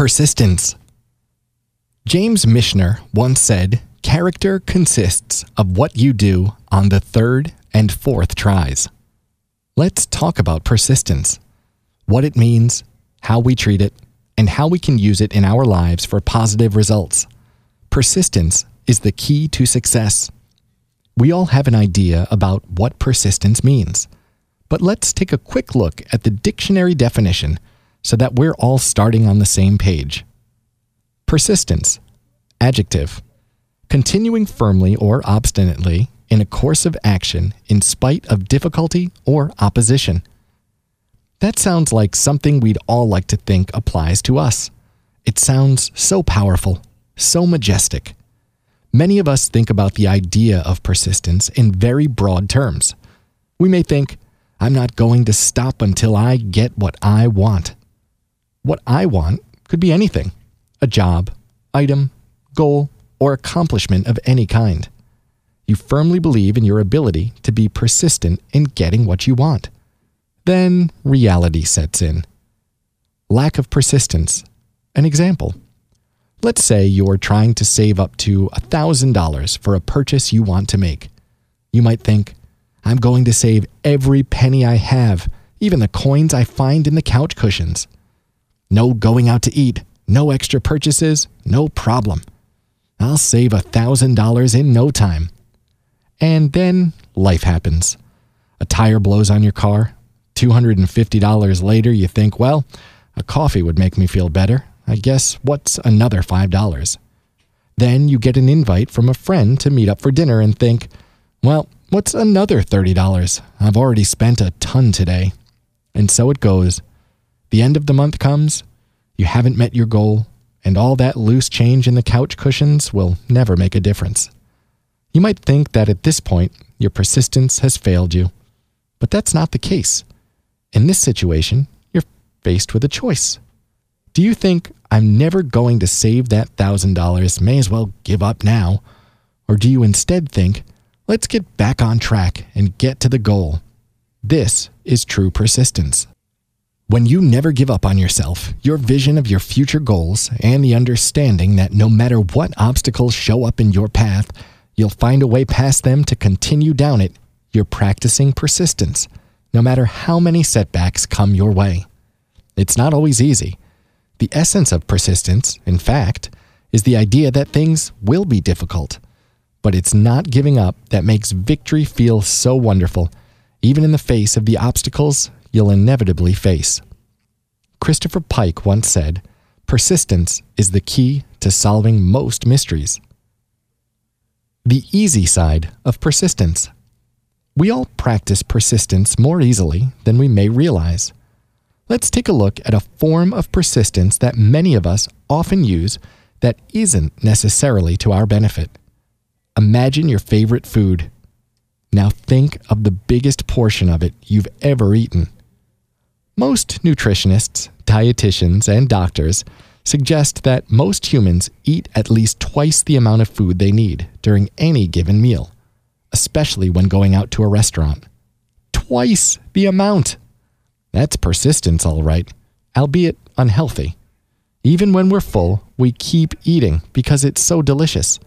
Persistence. James Michener once said, Character consists of what you do on the third and fourth tries. Let's talk about persistence what it means, how we treat it, and how we can use it in our lives for positive results. Persistence is the key to success. We all have an idea about what persistence means, but let's take a quick look at the dictionary definition so that we're all starting on the same page. Persistence, adjective, continuing firmly or obstinately in a course of action in spite of difficulty or opposition. That sounds like something we'd all like to think applies to us. It sounds so powerful, so majestic. Many of us think about the idea of persistence in very broad terms. We may think, I'm not going to stop until I get what I want. What I want could be anything a job, item, goal, or accomplishment of any kind. You firmly believe in your ability to be persistent in getting what you want. Then reality sets in. Lack of persistence. An example. Let's say you're trying to save up to $1,000 for a purchase you want to make. You might think, I'm going to save every penny I have, even the coins I find in the couch cushions. No going out to eat, no extra purchases, no problem. I'll save $1,000 in no time. And then life happens. A tire blows on your car. $250 later, you think, well, a coffee would make me feel better. I guess what's another $5? Then you get an invite from a friend to meet up for dinner and think, well, what's another $30? I've already spent a ton today. And so it goes. The end of the month comes, you haven't met your goal, and all that loose change in the couch cushions will never make a difference. You might think that at this point, your persistence has failed you, but that's not the case. In this situation, you're faced with a choice. Do you think I'm never going to save that $1,000, may as well give up now? Or do you instead think, let's get back on track and get to the goal? This is true persistence. When you never give up on yourself, your vision of your future goals, and the understanding that no matter what obstacles show up in your path, you'll find a way past them to continue down it, you're practicing persistence, no matter how many setbacks come your way. It's not always easy. The essence of persistence, in fact, is the idea that things will be difficult. But it's not giving up that makes victory feel so wonderful, even in the face of the obstacles you'll inevitably face. Christopher Pike once said, Persistence is the key to solving most mysteries. The easy side of persistence. We all practice persistence more easily than we may realize. Let's take a look at a form of persistence that many of us often use that isn't necessarily to our benefit. Imagine your favorite food. Now think of the biggest portion of it you've ever eaten. Most nutritionists, dietitians, and doctors suggest that most humans eat at least twice the amount of food they need during any given meal, especially when going out to a restaurant. Twice the amount! That's persistence, all right, albeit unhealthy. Even when we're full, we keep eating because it's so delicious.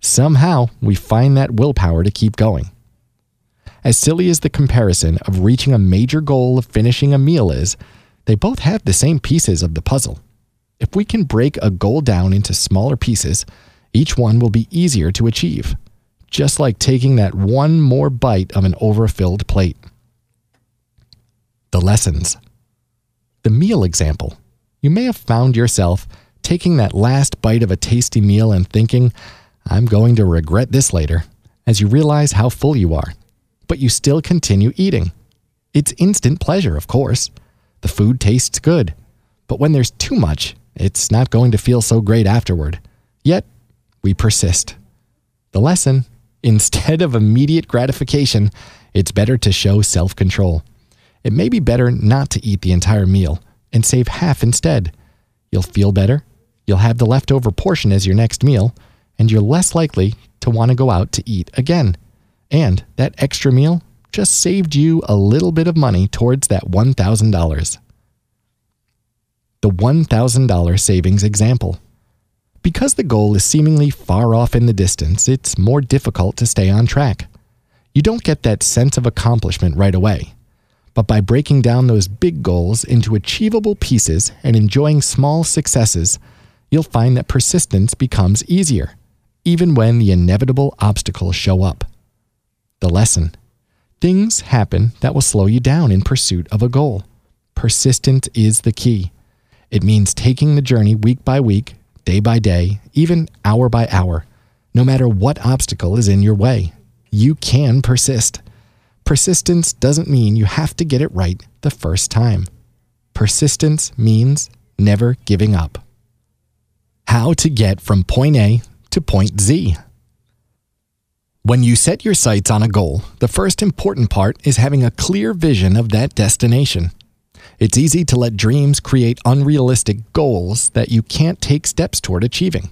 Somehow, we find that willpower to keep going. As silly as the comparison of reaching a major goal of finishing a meal is, they both have the same pieces of the puzzle. If we can break a goal down into smaller pieces, each one will be easier to achieve, just like taking that one more bite of an overfilled plate. The lessons. The meal example. You may have found yourself taking that last bite of a tasty meal and thinking, I'm going to regret this later, as you realize how full you are but you still continue eating. It's instant pleasure, of course. The food tastes good. But when there's too much, it's not going to feel so great afterward. Yet, we persist. The lesson instead of immediate gratification, it's better to show self control. It may be better not to eat the entire meal and save half instead. You'll feel better, you'll have the leftover portion as your next meal, and you're less likely to want to go out to eat again. And that extra meal just saved you a little bit of money towards that $1,000. the $1,000 savings example. Because the goal is seemingly far off in the distance, it's more difficult to stay on track. You don't get that sense of accomplishment right away. But by breaking down those big goals into achievable pieces and enjoying small successes, you'll find that persistence becomes easier, even when the inevitable obstacles show up. The lesson things happen that will slow you down in pursuit of a goal. Persistent is the key. It means taking the journey week by week, day by day, even hour by hour. No matter what obstacle is in your way, you can persist. Persistence doesn't mean you have to get it right the first time. Persistence means never giving up. How to get from point A to point Z. When you set your sights on a goal, the first important part is having a clear vision of that destination. It's easy to let dreams create unrealistic goals that you can't take steps toward achieving.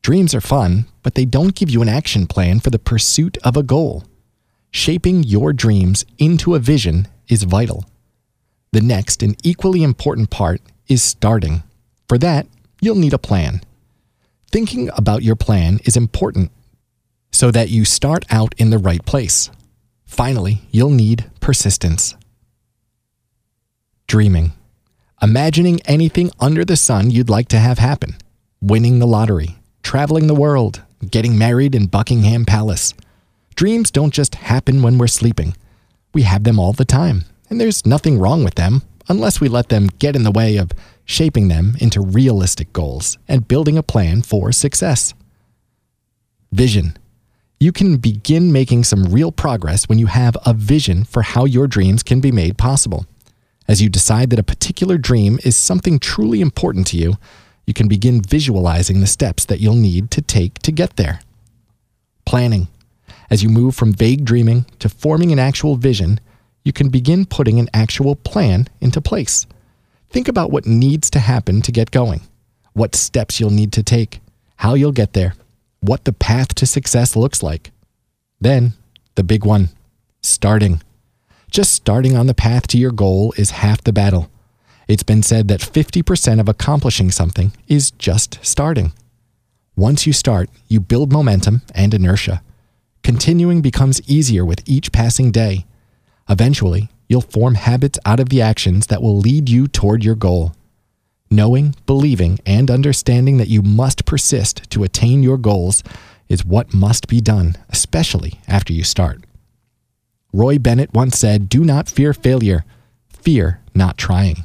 Dreams are fun, but they don't give you an action plan for the pursuit of a goal. Shaping your dreams into a vision is vital. The next and equally important part is starting. For that, you'll need a plan. Thinking about your plan is important so that you start out in the right place. Finally, you'll need persistence dreaming, imagining anything under the sun you'd like to have happen, winning the lottery, traveling the world, getting married in Buckingham Palace. Dreams don't just happen when we're sleeping. We have them all the time, and there's nothing wrong with them unless we let them get in the way of shaping them into realistic goals and building a plan for success. Vision. You can begin making some real progress when you have a vision for how your dreams can be made possible. As you decide that a particular dream is something truly important to you, you can begin visualizing the steps that you'll need to take to get there. Planning. As you move from vague dreaming to forming an actual vision, you can begin putting an actual plan into place. Think about what needs to happen to get going, what steps you'll need to take, how you'll get there, what the path to success looks like. Then, the big one starting. Just starting on the path to your goal is half the battle. It's been said that 50% of accomplishing something is just starting. Once you start, you build momentum and inertia. Continuing becomes easier with each passing day. Eventually, you'll form habits out of the actions that will lead you toward your goal. Knowing, believing, and understanding that you must persist to attain your goals is what must be done, especially after you start. Roy Bennett once said, Do not fear failure, fear not trying.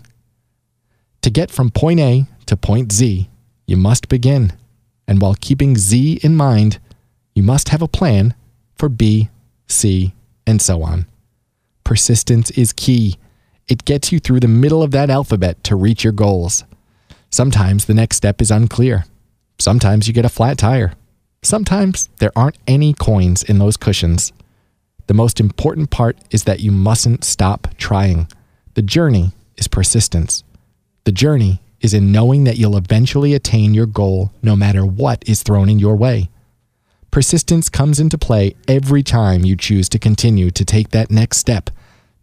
To get from point A to point Z, you must begin. And while keeping Z in mind, you must have a plan for B, C, and so on. Persistence is key. It gets you through the middle of that alphabet to reach your goals. Sometimes the next step is unclear. Sometimes you get a flat tire. Sometimes there aren't any coins in those cushions. The most important part is that you mustn't stop trying. The journey is persistence. The journey is in knowing that you'll eventually attain your goal no matter what is thrown in your way. Persistence comes into play every time you choose to continue to take that next step,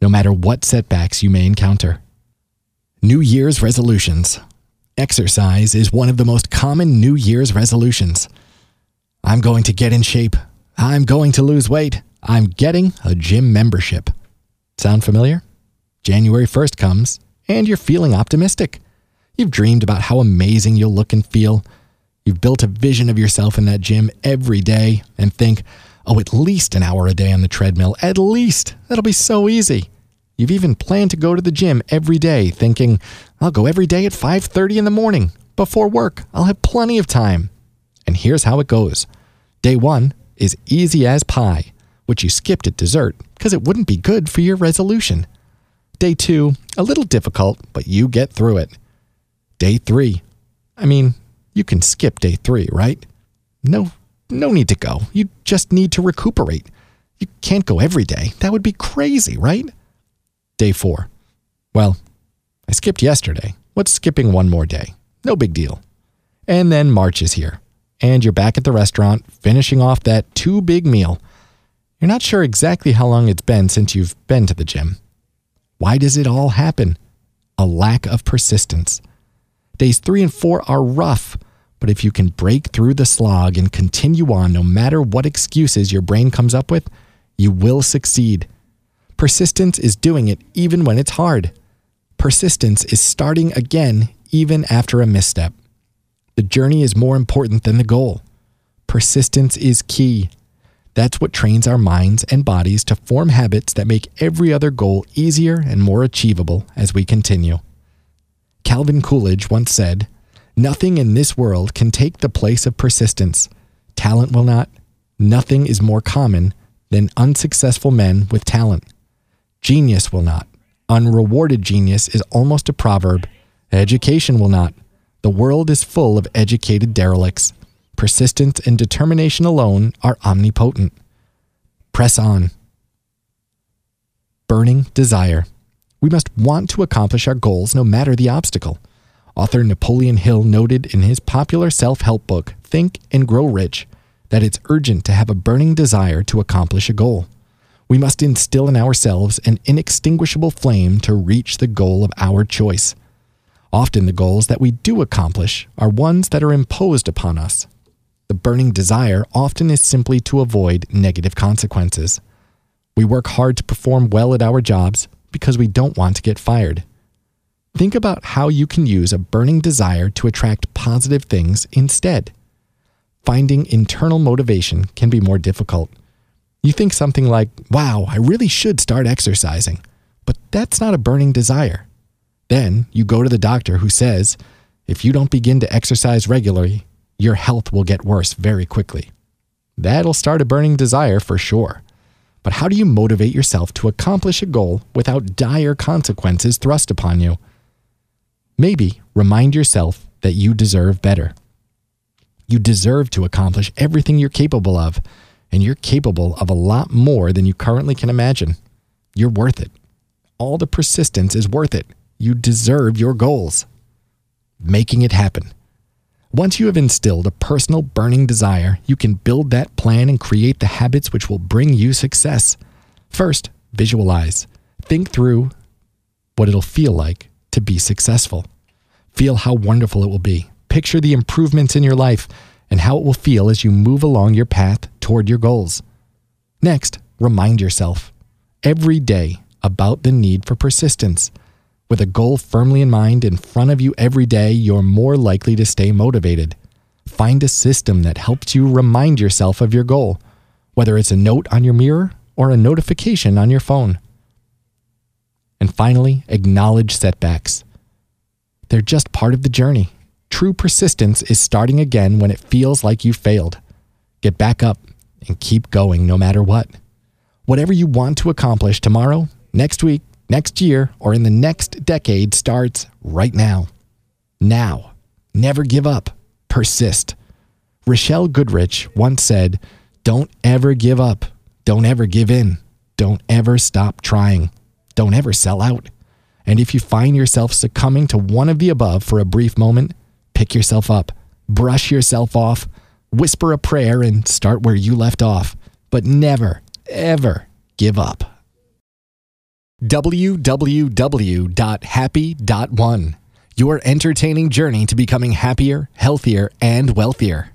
no matter what setbacks you may encounter. New Year's resolutions. Exercise is one of the most common New Year's resolutions. I'm going to get in shape. I'm going to lose weight. I'm getting a gym membership. Sound familiar? January 1st comes, and you're feeling optimistic. You've dreamed about how amazing you'll look and feel. You've built a vision of yourself in that gym every day and think, oh, at least an hour a day on the treadmill. At least. That'll be so easy. You've even planned to go to the gym every day, thinking, I'll go every day at 5:30 in the morning. Before work, I'll have plenty of time. And here's how it goes. Day 1 is easy as pie which you skipped at dessert because it wouldn't be good for your resolution. Day two, a little difficult, but you get through it. Day three, I mean, you can skip day three, right? No, no need to go. You just need to recuperate. You can't go every day. That would be crazy, right? Day four, well, I skipped yesterday. What's skipping one more day? No big deal. And then March is here, and you're back at the restaurant finishing off that too big meal you're not sure exactly how long it's been since you've been to the gym. Why does it all happen? A lack of persistence. Days three and four are rough, but if you can break through the slog and continue on no matter what excuses your brain comes up with, you will succeed. Persistence is doing it even when it's hard. Persistence is starting again even after a misstep. The journey is more important than the goal. Persistence is key. That's what trains our minds and bodies to form habits that make every other goal easier and more achievable as we continue. Calvin Coolidge once said, Nothing in this world can take the place of persistence. Talent will not. Nothing is more common than unsuccessful men with talent. Genius will not. Unrewarded genius is almost a proverb. Education will not. The world is full of educated derelicts. Persistence and determination alone are omnipotent. Press on. Burning desire. We must want to accomplish our goals no matter the obstacle. Author Napoleon Hill noted in his popular self help book, Think and Grow Rich, that it's urgent to have a burning desire to accomplish a goal. We must instill in ourselves an inextinguishable flame to reach the goal of our choice. Often the goals that we do accomplish are ones that are imposed upon us. The burning desire often is simply to avoid negative consequences. We work hard to perform well at our jobs because we don't want to get fired. Think about how you can use a burning desire to attract positive things instead. Finding internal motivation can be more difficult. You think something like, wow, I really should start exercising, but that's not a burning desire. Then you go to the doctor who says, if you don't begin to exercise regularly, your health will get worse very quickly. That'll start a burning desire for sure. But how do you motivate yourself to accomplish a goal without dire consequences thrust upon you? Maybe remind yourself that you deserve better. You deserve to accomplish everything you're capable of, and you're capable of a lot more than you currently can imagine. You're worth it. All the persistence is worth it. You deserve your goals. Making it happen. Once you have instilled a personal burning desire, you can build that plan and create the habits which will bring you success. First, visualize. Think through what it'll feel like to be successful. Feel how wonderful it will be. Picture the improvements in your life and how it will feel as you move along your path toward your goals. Next, remind yourself every day about the need for persistence. With a goal firmly in mind in front of you every day, you're more likely to stay motivated. Find a system that helps you remind yourself of your goal, whether it's a note on your mirror or a notification on your phone. And finally, acknowledge setbacks. They're just part of the journey. True persistence is starting again when it feels like you failed. Get back up and keep going no matter what. Whatever you want to accomplish tomorrow, next week, next year, or in the next decade starts right now. Now. Never give up. Persist. Richelle Goodrich once said, Don't ever give up. Don't ever give in. Don't ever stop trying. Don't ever sell out. And if you find yourself succumbing to one of the above for a brief moment, pick yourself up, brush yourself off, whisper a prayer, and start where you left off. But never, ever give up www.happy.one, your entertaining journey to becoming happier, healthier, and wealthier.